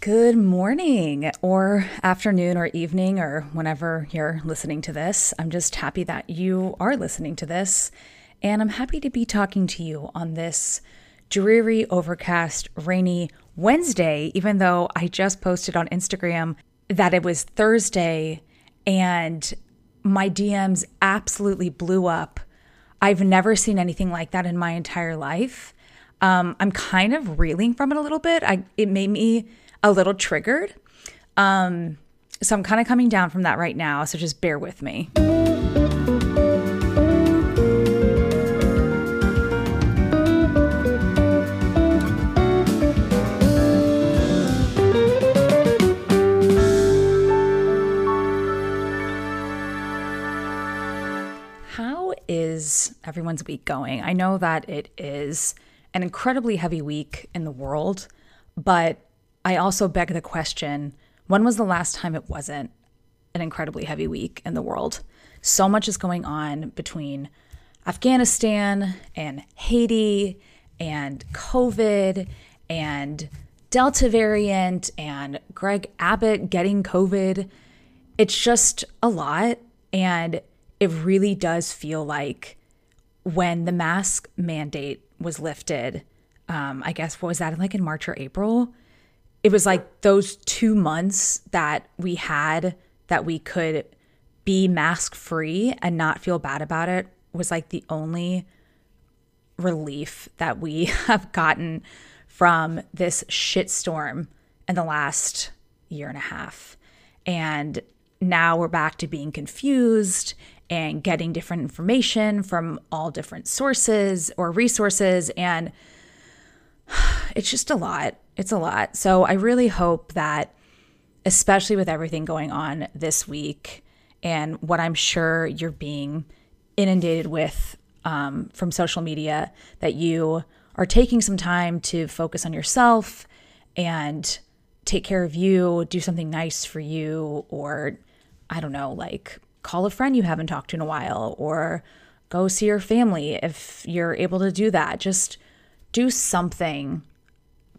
Good morning, or afternoon, or evening, or whenever you're listening to this. I'm just happy that you are listening to this, and I'm happy to be talking to you on this dreary, overcast, rainy Wednesday, even though I just posted on Instagram that it was Thursday and my DMs absolutely blew up. I've never seen anything like that in my entire life. Um, I'm kind of reeling from it a little bit. I it made me a little triggered. Um, so I'm kind of coming down from that right now. So just bear with me. How is everyone's week going? I know that it is an incredibly heavy week in the world. But I also beg the question when was the last time it wasn't an incredibly heavy week in the world? So much is going on between Afghanistan and Haiti and COVID and Delta variant and Greg Abbott getting COVID. It's just a lot. And it really does feel like when the mask mandate was lifted, um, I guess what was that like in March or April? It was like those two months that we had that we could be mask free and not feel bad about it was like the only relief that we have gotten from this shitstorm in the last year and a half. And now we're back to being confused and getting different information from all different sources or resources. And it's just a lot. It's a lot. So I really hope that, especially with everything going on this week and what I'm sure you're being inundated with um, from social media, that you are taking some time to focus on yourself and take care of you, do something nice for you, or I don't know, like call a friend you haven't talked to in a while, or go see your family if you're able to do that. Just do something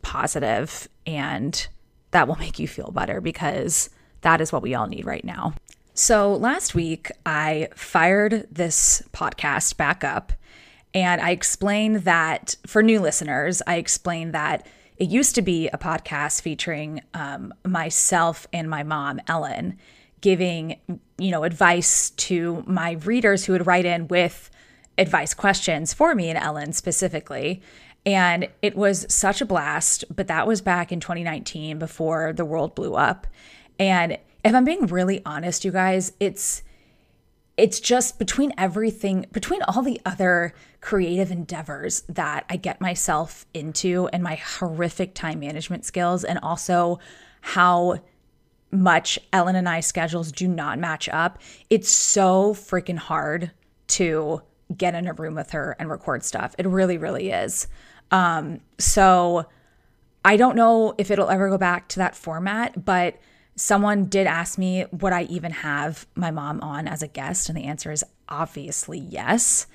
positive and that will make you feel better because that is what we all need right now. So, last week I fired this podcast back up and I explained that for new listeners, I explained that it used to be a podcast featuring um, myself and my mom, Ellen, giving you know advice to my readers who would write in with advice questions for me and Ellen specifically. And it was such a blast, but that was back in 2019 before the world blew up. And if I'm being really honest, you guys, it's it's just between everything, between all the other creative endeavors that I get myself into and my horrific time management skills and also how much Ellen and I schedules do not match up. It's so freaking hard to get in a room with her and record stuff. It really, really is. Um, so I don't know if it'll ever go back to that format, but someone did ask me, would I even have my mom on as a guest? And the answer is obviously yes.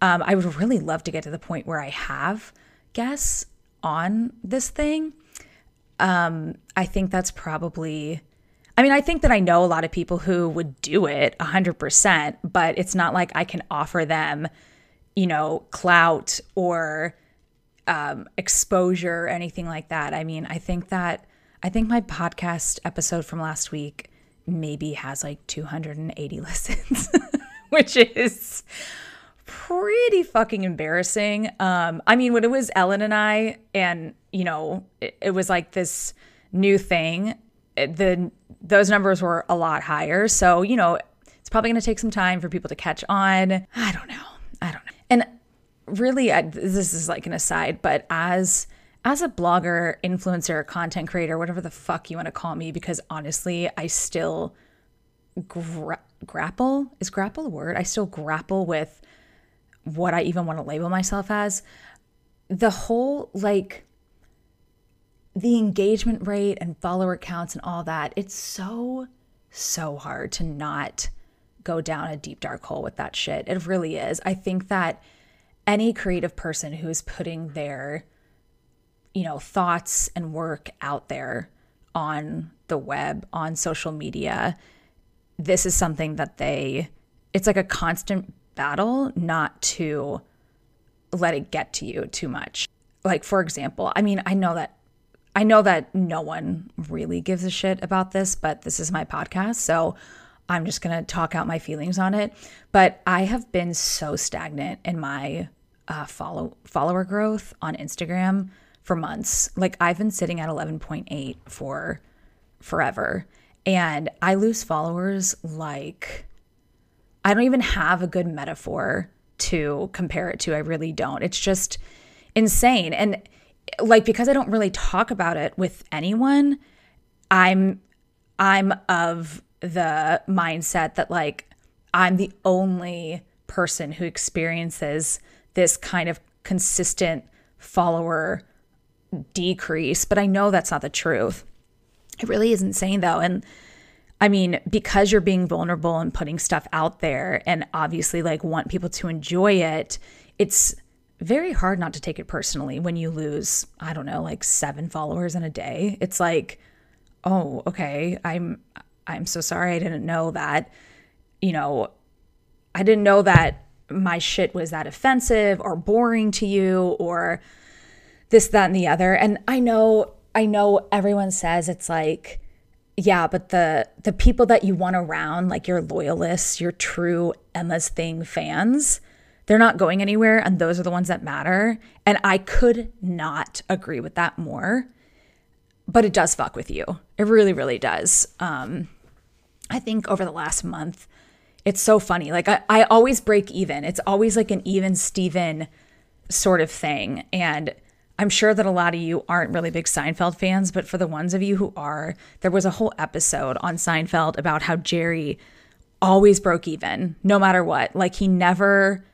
Um, I would really love to get to the point where I have guests on this thing. Um, I think that's probably, I mean, I think that I know a lot of people who would do it 100%, but it's not like I can offer them, you know, clout or um, exposure or anything like that. I mean, I think that I think my podcast episode from last week maybe has like 280 listens, which is pretty fucking embarrassing. Um, I mean, when it was Ellen and I, and you know, it, it was like this new thing. It, the those numbers were a lot higher. So you know, it's probably going to take some time for people to catch on. I don't know. I don't know. And really I, this is like an aside but as as a blogger influencer content creator whatever the fuck you want to call me because honestly i still gra- grapple is grapple a word? I still grapple with what i even want to label myself as. The whole like the engagement rate and follower counts and all that it's so so hard to not go down a deep dark hole with that shit. It really is. I think that any creative person who is putting their you know thoughts and work out there on the web, on social media, this is something that they, it's like a constant battle not to let it get to you too much. Like, for example, I mean, I know that. I know that no one really gives a shit about this, but this is my podcast. So I'm just going to talk out my feelings on it. But I have been so stagnant in my uh, follow follower growth on Instagram for months. Like I've been sitting at 11.8 for forever. And I lose followers like I don't even have a good metaphor to compare it to. I really don't. It's just insane. And like because I don't really talk about it with anyone, I'm I'm of the mindset that like I'm the only person who experiences this kind of consistent follower decrease, but I know that's not the truth. It really is insane though. And I mean, because you're being vulnerable and putting stuff out there and obviously like want people to enjoy it, it's very hard not to take it personally when you lose, I don't know, like 7 followers in a day. It's like, "Oh, okay. I'm I'm so sorry. I didn't know that, you know, I didn't know that my shit was that offensive or boring to you or this, that, and the other. And I know, I know everyone says it's like, yeah, but the the people that you want around, like your loyalists, your true Emma's Thing fans, they're not going anywhere, and those are the ones that matter. And I could not agree with that more. But it does fuck with you. It really, really does. Um, I think over the last month, it's so funny. Like I, I always break even. It's always like an even Steven sort of thing. And I'm sure that a lot of you aren't really big Seinfeld fans, but for the ones of you who are, there was a whole episode on Seinfeld about how Jerry always broke even, no matter what. Like he never,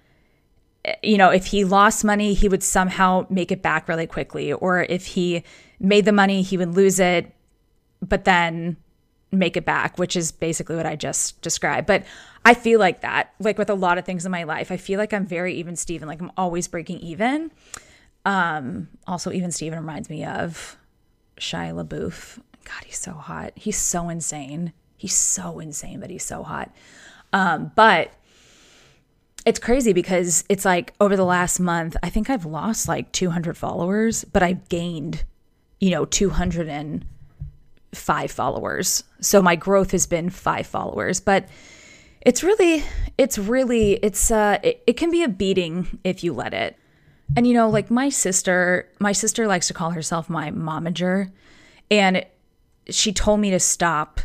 you know, if he lost money, he would somehow make it back really quickly. Or if he made the money, he would lose it, but then make it back, which is basically what I just described. But I feel like that, like with a lot of things in my life, I feel like I'm very even Steven, like I'm always breaking even. Um, also, even Steven reminds me of Shia LaBeouf. God, he's so hot. He's so insane. He's so insane that he's so hot. Um, but it's crazy because it's like over the last month, I think I've lost like 200 followers, but I've gained, you know, 205 followers. So my growth has been five followers, but it's really, it's really, it's, uh, it, it can be a beating if you let it. And you know, like my sister, my sister likes to call herself my momager. And she told me to stop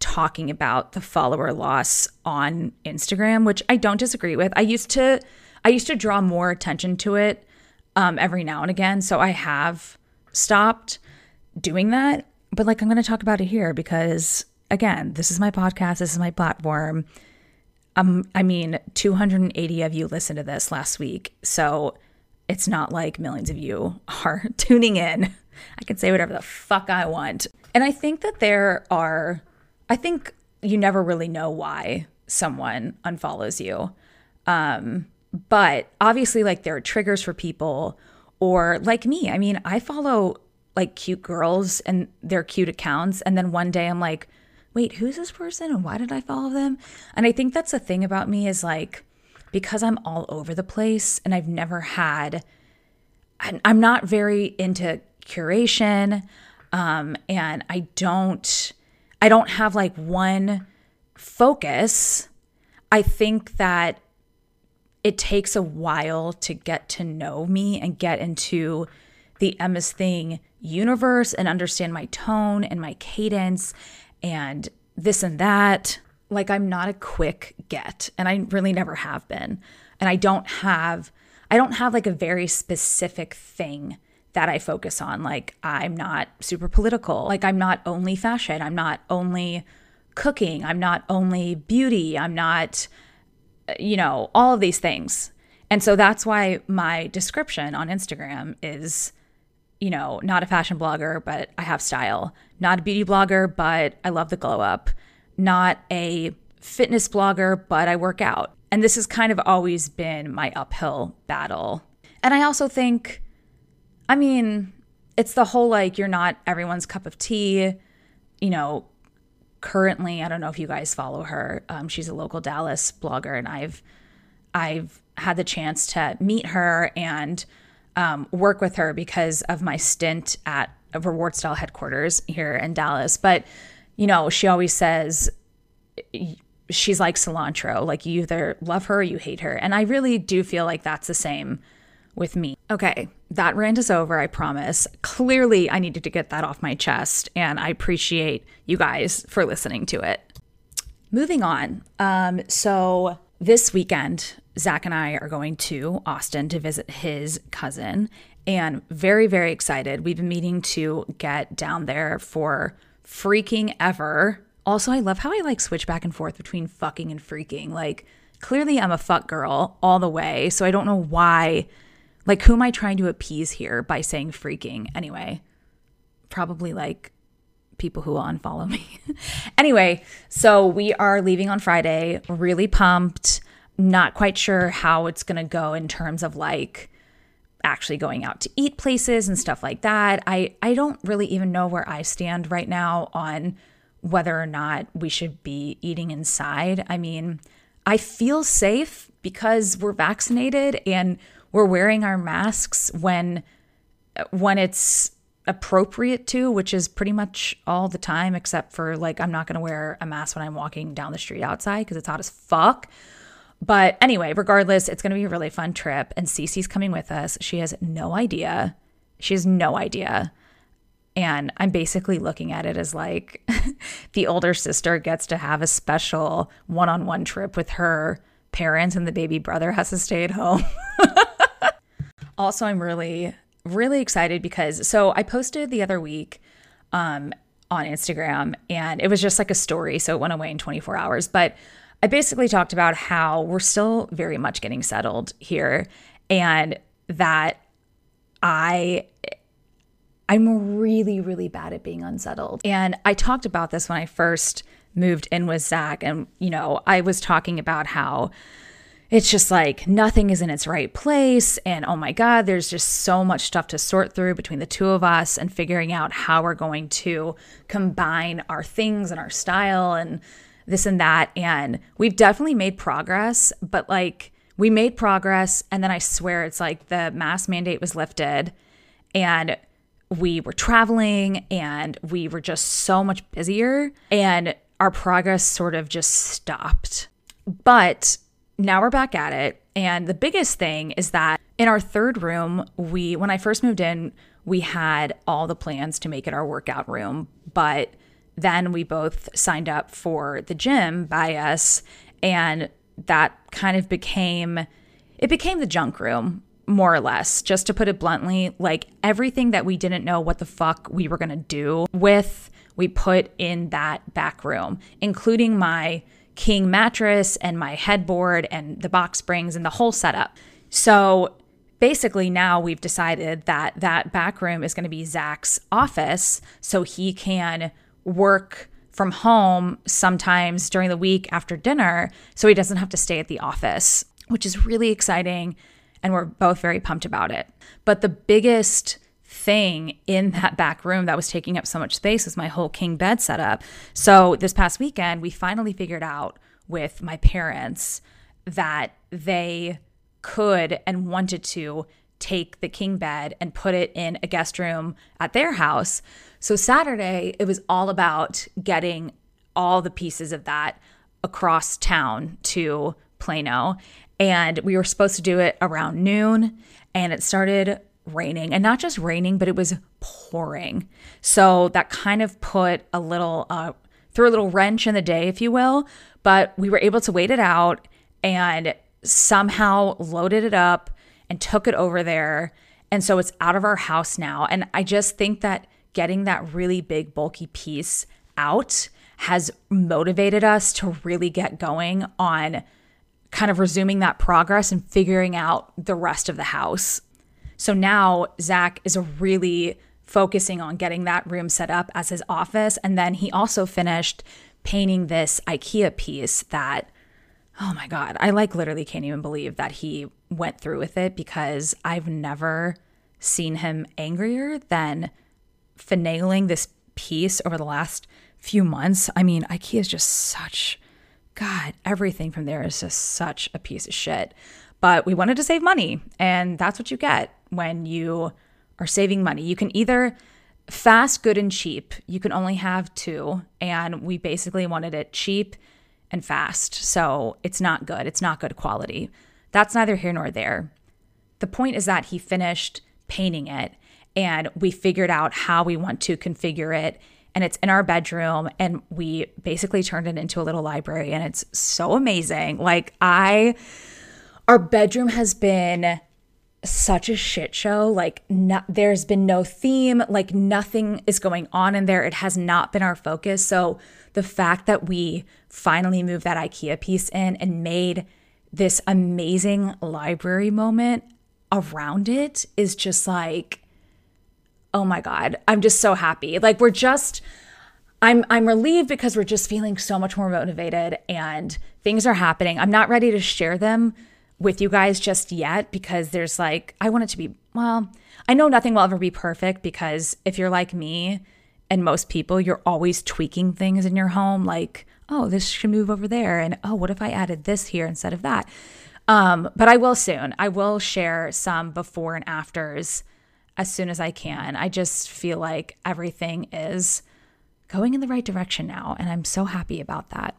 talking about the follower loss on Instagram, which I don't disagree with. I used to I used to draw more attention to it um, every now and again. So I have stopped doing that. But like I'm gonna talk about it here because again, this is my podcast, this is my platform um, I mean, 280 of you listened to this last week. So it's not like millions of you are tuning in. I can say whatever the fuck I want. And I think that there are, I think you never really know why someone unfollows you. Um, but obviously, like, there are triggers for people, or like me. I mean, I follow like cute girls and their cute accounts. And then one day I'm like, wait, who's this person and why did I follow them? And I think that's the thing about me is like, because I'm all over the place and I've never had, I'm not very into curation. Um, and I don't, I don't have like one focus. I think that it takes a while to get to know me and get into the Emma's Thing universe and understand my tone and my cadence and this and that. Like I'm not a quick get and I really never have been. And I don't have I don't have like a very specific thing that I focus on. Like I'm not super political. Like I'm not only fashion. I'm not only cooking. I'm not only beauty. I'm not you know, all of these things. And so that's why my description on Instagram is you know, not a fashion blogger, but I have style. Not a beauty blogger, but I love the glow up. Not a fitness blogger, but I work out. And this has kind of always been my uphill battle. And I also think, I mean, it's the whole like you're not everyone's cup of tea. You know, currently, I don't know if you guys follow her. Um, she's a local Dallas blogger, and I've I've had the chance to meet her and um, work with her because of my stint at Reward Style headquarters here in Dallas. But you know, she always says she's like cilantro. Like you either love her or you hate her, and I really do feel like that's the same with me. Okay, that rant is over, I promise. Clearly, I needed to get that off my chest, and I appreciate you guys for listening to it. Moving on. Um, so, this weekend, Zach and I are going to Austin to visit his cousin, and very, very excited. We've been meeting to get down there for freaking ever. Also, I love how I like switch back and forth between fucking and freaking. Like, clearly, I'm a fuck girl all the way, so I don't know why like, who am I trying to appease here by saying freaking? Anyway, probably like people who will unfollow me. anyway, so we are leaving on Friday, really pumped, not quite sure how it's going to go in terms of like actually going out to eat places and stuff like that. I I don't really even know where I stand right now on whether or not we should be eating inside. I mean, I feel safe because we're vaccinated and we're wearing our masks when when it's appropriate to, which is pretty much all the time, except for like I'm not gonna wear a mask when I'm walking down the street outside because it's hot as fuck. But anyway, regardless, it's gonna be a really fun trip, and Cece's coming with us. She has no idea. She has no idea. And I'm basically looking at it as like the older sister gets to have a special one on one trip with her parents, and the baby brother has to stay at home. also, I'm really, really excited because so I posted the other week um, on Instagram and it was just like a story. So it went away in 24 hours. But I basically talked about how we're still very much getting settled here and that I I'm really, really bad at being unsettled. And I talked about this when I first moved in with Zach. And, you know, I was talking about how it's just like nothing is in its right place. And oh my God, there's just so much stuff to sort through between the two of us and figuring out how we're going to combine our things and our style and this and that. And we've definitely made progress, but like we made progress. And then I swear it's like the mask mandate was lifted and we were traveling and we were just so much busier and our progress sort of just stopped. But now we're back at it. And the biggest thing is that in our third room, we, when I first moved in, we had all the plans to make it our workout room. But then we both signed up for the gym by us. And that kind of became, it became the junk room, more or less. Just to put it bluntly, like everything that we didn't know what the fuck we were going to do with, we put in that back room, including my king mattress and my headboard and the box springs and the whole setup. So basically now we've decided that that back room is going to be Zach's office so he can work from home sometimes during the week after dinner so he doesn't have to stay at the office, which is really exciting and we're both very pumped about it. But the biggest thing in that back room that was taking up so much space was my whole king bed setup. So this past weekend, we finally figured out with my parents that they could and wanted to take the king bed and put it in a guest room at their house. So Saturday, it was all about getting all the pieces of that across town to Plano. And we were supposed to do it around noon, and it started raining and not just raining, but it was pouring. So that kind of put a little, uh, threw a little wrench in the day, if you will. But we were able to wait it out and somehow loaded it up and took it over there. And so it's out of our house now. And I just think that getting that really big, bulky piece out has motivated us to really get going on kind of resuming that progress and figuring out the rest of the house. So now Zach is really focusing on getting that room set up as his office. And then he also finished painting this IKEA piece that, oh my God, I like literally can't even believe that he went through with it because I've never seen him angrier than finagling this piece over the last few months. I mean, IKEA is just such, God, everything from there is just such a piece of shit. But we wanted to save money, and that's what you get when you are saving money. You can either fast, good, and cheap. You can only have two, and we basically wanted it cheap and fast. So it's not good. It's not good quality. That's neither here nor there. The point is that he finished painting it and we figured out how we want to configure it. And it's in our bedroom and we basically turned it into a little library and it's so amazing. Like, I, our bedroom has been such a shit show. Like, no, there's been no theme, like, nothing is going on in there. It has not been our focus. So, the fact that we finally moved that IKEA piece in and made this amazing library moment around it is just like, oh my God, I'm just so happy. Like, we're just. I'm I'm relieved because we're just feeling so much more motivated and things are happening. I'm not ready to share them with you guys just yet because there's like, I want it to be, well, I know nothing will ever be perfect because if you're like me and most people, you're always tweaking things in your home, like, oh, this should move over there. And oh, what if I added this here instead of that? Um, but I will soon. I will share some before and afters as soon as I can. I just feel like everything is going in the right direction now. And I'm so happy about that.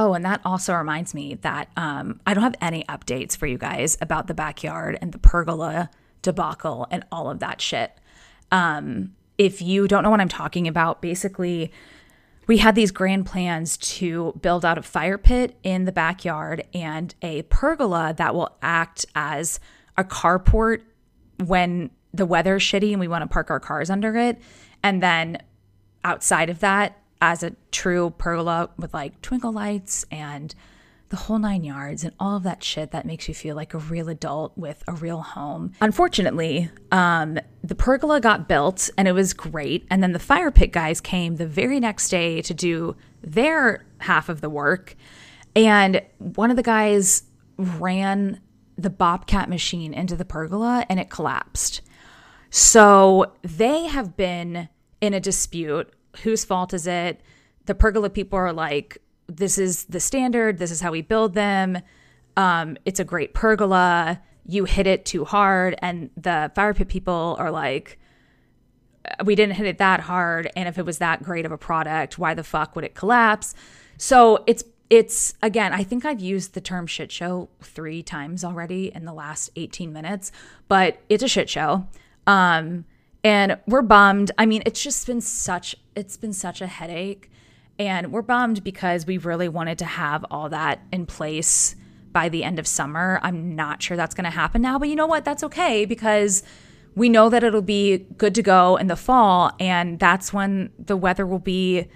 Oh, and that also reminds me that um, I don't have any updates for you guys about the backyard and the pergola debacle and all of that shit. Um, if you don't know what I'm talking about, basically, we had these grand plans to build out a fire pit in the backyard and a pergola that will act as a carport when the weather's shitty and we want to park our cars under it. And then outside of that, as a true pergola with like twinkle lights and the whole nine yards and all of that shit that makes you feel like a real adult with a real home. Unfortunately, um, the pergola got built and it was great. And then the fire pit guys came the very next day to do their half of the work. And one of the guys ran the Bobcat machine into the pergola and it collapsed. So they have been in a dispute whose fault is it? The pergola people are like, this is the standard. This is how we build them. Um, it's a great pergola. You hit it too hard. And the fire pit people are like, we didn't hit it that hard. And if it was that great of a product, why the fuck would it collapse? So it's, it's again, I think I've used the term shit show three times already in the last 18 minutes, but it's a shit show. Um, and we're bummed. I mean, it's just been such it's been such a headache and we're bummed because we really wanted to have all that in place by the end of summer. I'm not sure that's going to happen now, but you know what? That's okay because we know that it'll be good to go in the fall and that's when the weather will be,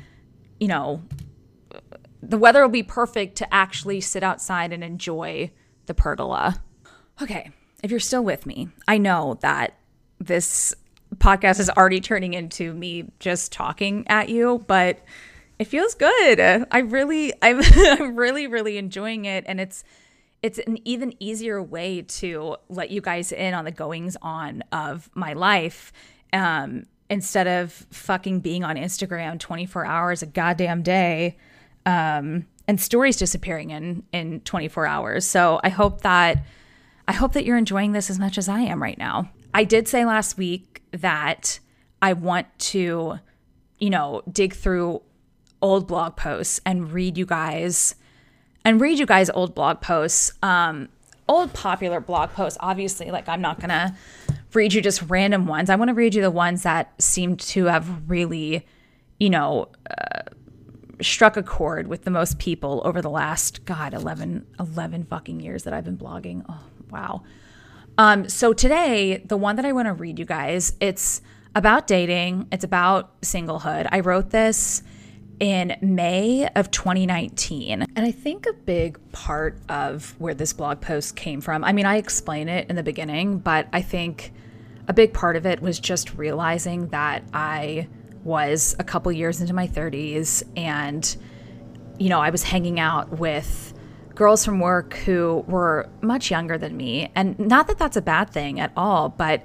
you know, the weather will be perfect to actually sit outside and enjoy the pergola. Okay, if you're still with me, I know that this podcast is already turning into me just talking at you, but it feels good. I really, I'm, I'm really, really enjoying it, and it's it's an even easier way to let you guys in on the goings on of my life. Um, instead of fucking being on Instagram 24 hours a goddamn day, um, and stories disappearing in in 24 hours. So I hope that I hope that you're enjoying this as much as I am right now. I did say last week that I want to, you know, dig through old blog posts and read you guys and read you guys old blog posts. Um, old popular blog posts, obviously, like I'm not gonna read you just random ones. I want to read you the ones that seem to have really, you know, uh, struck a chord with the most people over the last, God, 11, 11 fucking years that I've been blogging. Oh, wow. Um, so today, the one that I want to read you guys, it's about dating. It's about singlehood. I wrote this in May of 2019. And I think a big part of where this blog post came from, I mean, I explain it in the beginning, but I think a big part of it was just realizing that I was a couple years into my 30s and, you know, I was hanging out with girls from work who were much younger than me. And not that that's a bad thing at all, but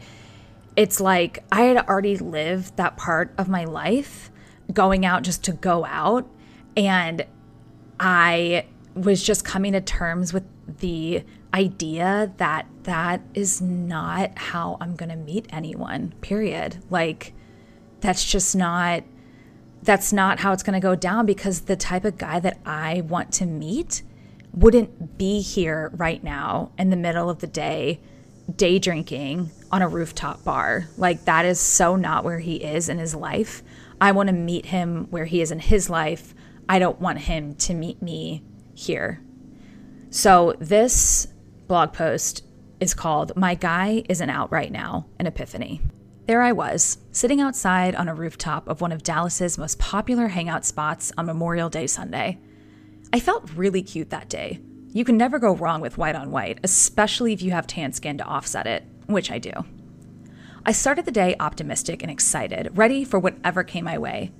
it's like I had already lived that part of my life going out just to go out. And I was just coming to terms with the idea that that is not how I'm going to meet anyone, period. Like, that's just not that's not how it's going to go down because the type of guy that I want to meet wouldn't be here right now in the middle of the day day drinking on a rooftop bar. Like that is so not where he is in his life. I want to meet him where he is in his life. I don't want him to meet me here. So this blog post is called My Guy Isn't Out Right Now, an Epiphany. There I was, sitting outside on a rooftop of one of Dallas's most popular hangout spots on Memorial Day Sunday. I felt really cute that day. You can never go wrong with white on white, especially if you have tan skin to offset it, which I do. I started the day optimistic and excited, ready for whatever came my way.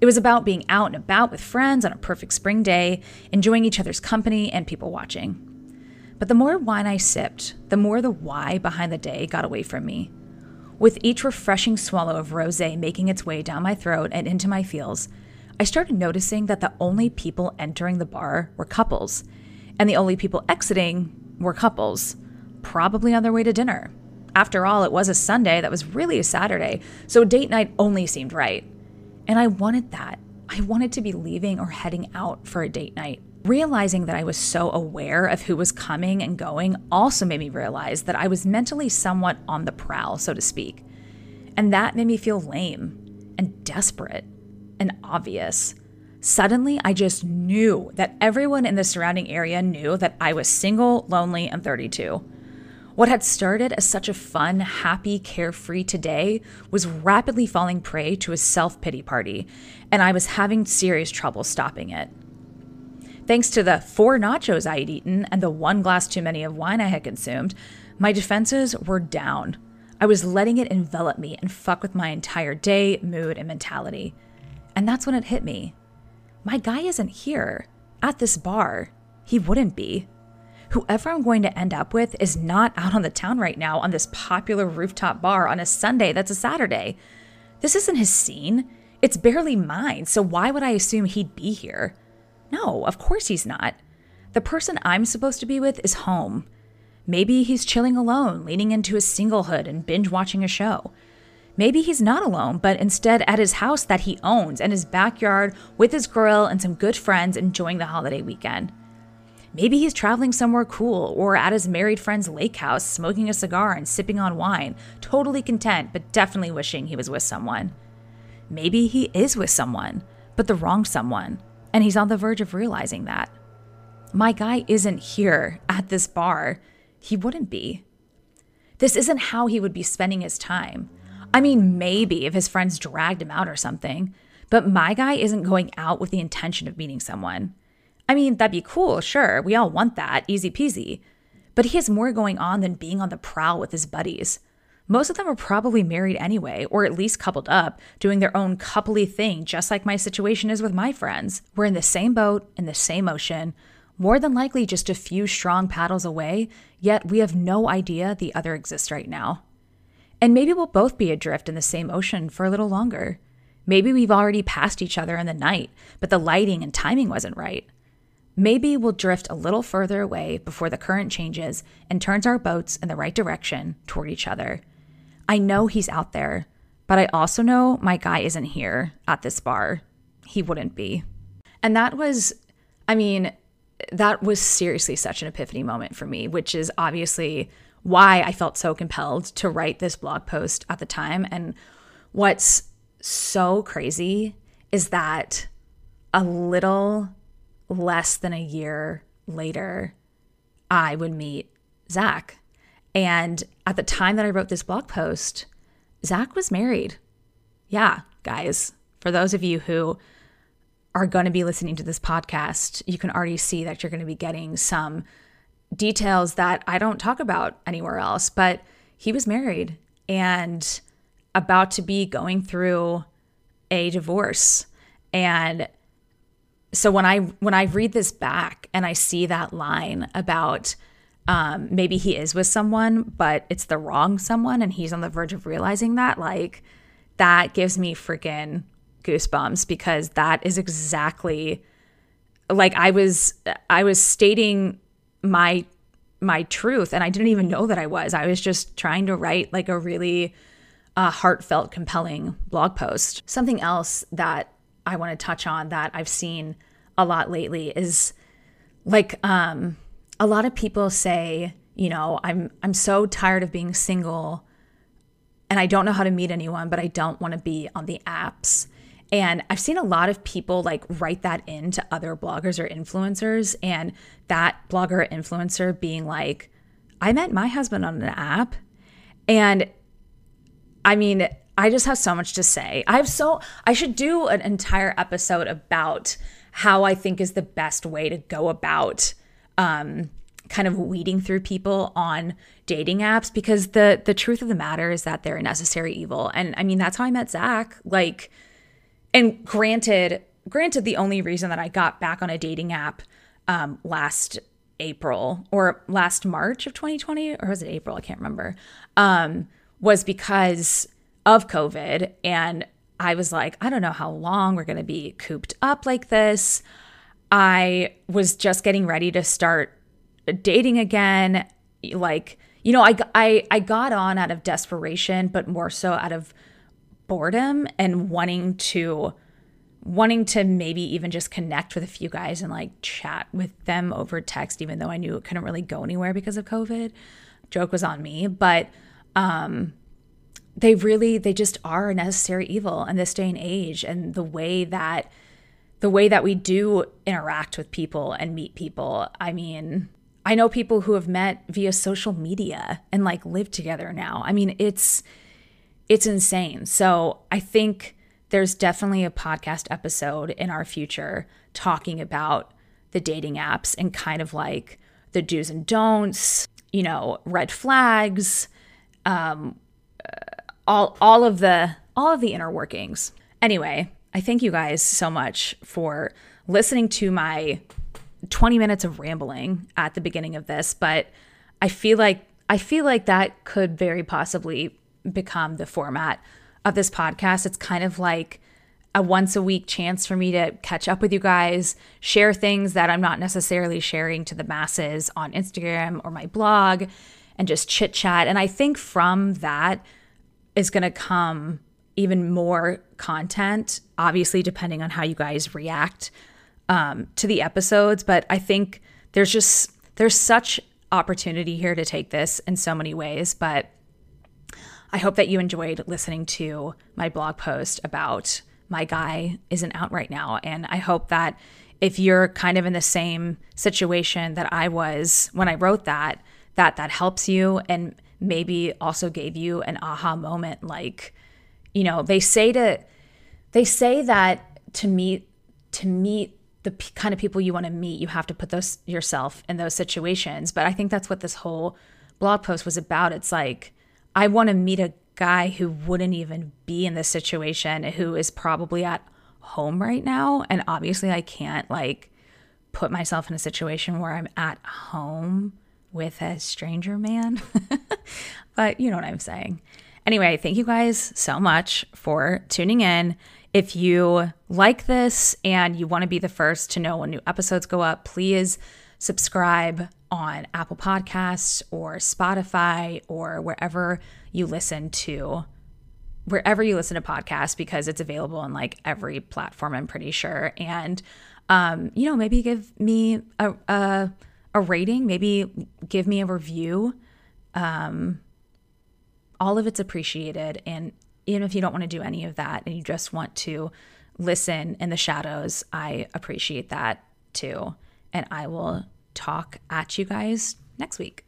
It was about being out and about with friends on a perfect spring day, enjoying each other's company and people watching. But the more wine I sipped, the more the why behind the day got away from me. With each refreshing swallow of rose making its way down my throat and into my feels, I started noticing that the only people entering the bar were couples, and the only people exiting were couples, probably on their way to dinner. After all, it was a Sunday that was really a Saturday, so date night only seemed right. And I wanted that. I wanted to be leaving or heading out for a date night. Realizing that I was so aware of who was coming and going also made me realize that I was mentally somewhat on the prowl, so to speak. And that made me feel lame and desperate and obvious. Suddenly, I just knew that everyone in the surrounding area knew that I was single, lonely, and 32. What had started as such a fun, happy, carefree today was rapidly falling prey to a self pity party, and I was having serious trouble stopping it. Thanks to the four nachos I had eaten and the one glass too many of wine I had consumed, my defenses were down. I was letting it envelop me and fuck with my entire day, mood, and mentality. And that's when it hit me. My guy isn't here at this bar. He wouldn't be. Whoever I'm going to end up with is not out on the town right now on this popular rooftop bar on a Sunday that's a Saturday. This isn't his scene. It's barely mine, so why would I assume he'd be here? No, of course he's not. The person I'm supposed to be with is home. Maybe he's chilling alone, leaning into his singlehood and binge watching a show. Maybe he's not alone, but instead at his house that he owns and his backyard with his grill and some good friends enjoying the holiday weekend. Maybe he's traveling somewhere cool or at his married friend's lake house, smoking a cigar and sipping on wine, totally content, but definitely wishing he was with someone. Maybe he is with someone, but the wrong someone and he's on the verge of realizing that. My guy isn't here at this bar. He wouldn't be. This isn't how he would be spending his time. I mean, maybe if his friends dragged him out or something, but my guy isn't going out with the intention of meeting someone. I mean, that'd be cool, sure. We all want that, easy peasy. But he has more going on than being on the prowl with his buddies. Most of them are probably married anyway, or at least coupled up, doing their own coupley thing, just like my situation is with my friends. We're in the same boat, in the same ocean, more than likely just a few strong paddles away, yet we have no idea the other exists right now. And maybe we'll both be adrift in the same ocean for a little longer. Maybe we've already passed each other in the night, but the lighting and timing wasn't right. Maybe we'll drift a little further away before the current changes and turns our boats in the right direction toward each other. I know he's out there, but I also know my guy isn't here at this bar. He wouldn't be. And that was, I mean, that was seriously such an epiphany moment for me, which is obviously why I felt so compelled to write this blog post at the time. And what's so crazy is that a little less than a year later, I would meet Zach. And at the time that I wrote this blog post, Zach was married. Yeah, guys, for those of you who are going to be listening to this podcast, you can already see that you're going to be getting some details that I don't talk about anywhere else. But he was married and about to be going through a divorce. And so when I when I read this back and I see that line about um, maybe he is with someone, but it's the wrong someone and he's on the verge of realizing that, like, that gives me freaking goosebumps because that is exactly like I was I was stating my my truth and I didn't even know that I was. I was just trying to write like a really uh, heartfelt, compelling blog post. Something else that I want to touch on that I've seen a lot lately is like um, a lot of people say, you know, I'm I'm so tired of being single and I don't know how to meet anyone, but I don't want to be on the apps. And I've seen a lot of people like write that into other bloggers or influencers, and that blogger or influencer being like, I met my husband on an app. And I mean, I just have so much to say. I have so, I should do an entire episode about how I think is the best way to go about um, kind of weeding through people on dating apps because the the truth of the matter is that they're a necessary evil. And I mean, that's how I met Zach. Like, and granted, granted, the only reason that I got back on a dating app um, last April or last March of 2020, or was it April? I can't remember. Um, was because of COVID. And I was like, I don't know how long we're going to be cooped up like this. I was just getting ready to start dating again. Like, you know, I, I, I got on out of desperation, but more so out of boredom and wanting to wanting to maybe even just connect with a few guys and like chat with them over text even though I knew it couldn't really go anywhere because of COVID. Joke was on me, but um they really they just are a necessary evil in this day and age and the way that the way that we do interact with people and meet people. I mean, I know people who have met via social media and like live together now. I mean, it's it's insane. So I think there's definitely a podcast episode in our future talking about the dating apps and kind of like the do's and don'ts, you know, red flags, um, all all of the all of the inner workings. Anyway, I thank you guys so much for listening to my 20 minutes of rambling at the beginning of this, but I feel like I feel like that could very possibly become the format of this podcast. It's kind of like a once a week chance for me to catch up with you guys, share things that I'm not necessarily sharing to the masses on Instagram or my blog, and just chit chat. And I think from that is going to come even more content, obviously, depending on how you guys react um, to the episodes. But I think there's just, there's such opportunity here to take this in so many ways. But I hope that you enjoyed listening to my blog post about my guy isn't out right now. And I hope that if you're kind of in the same situation that I was when I wrote that, that that helps you and maybe also gave you an aha moment. Like you know they say to they say that to meet to meet the p- kind of people you want to meet you have to put those yourself in those situations. But i think that's what this whole blog post was about. It's like I want to meet a guy who wouldn't even be in this situation, who is probably at home right now. And obviously, I can't like put myself in a situation where I'm at home with a stranger man. but you know what I'm saying. Anyway, thank you guys so much for tuning in. If you like this and you want to be the first to know when new episodes go up, please subscribe on Apple Podcasts or Spotify or wherever you listen to wherever you listen to podcasts because it's available on like every platform I'm pretty sure. And um you know maybe give me a a, a rating maybe give me a review. Um all of it's appreciated. And even if you don't want to do any of that and you just want to listen in the shadows I appreciate that too. And I will talk at you guys next week.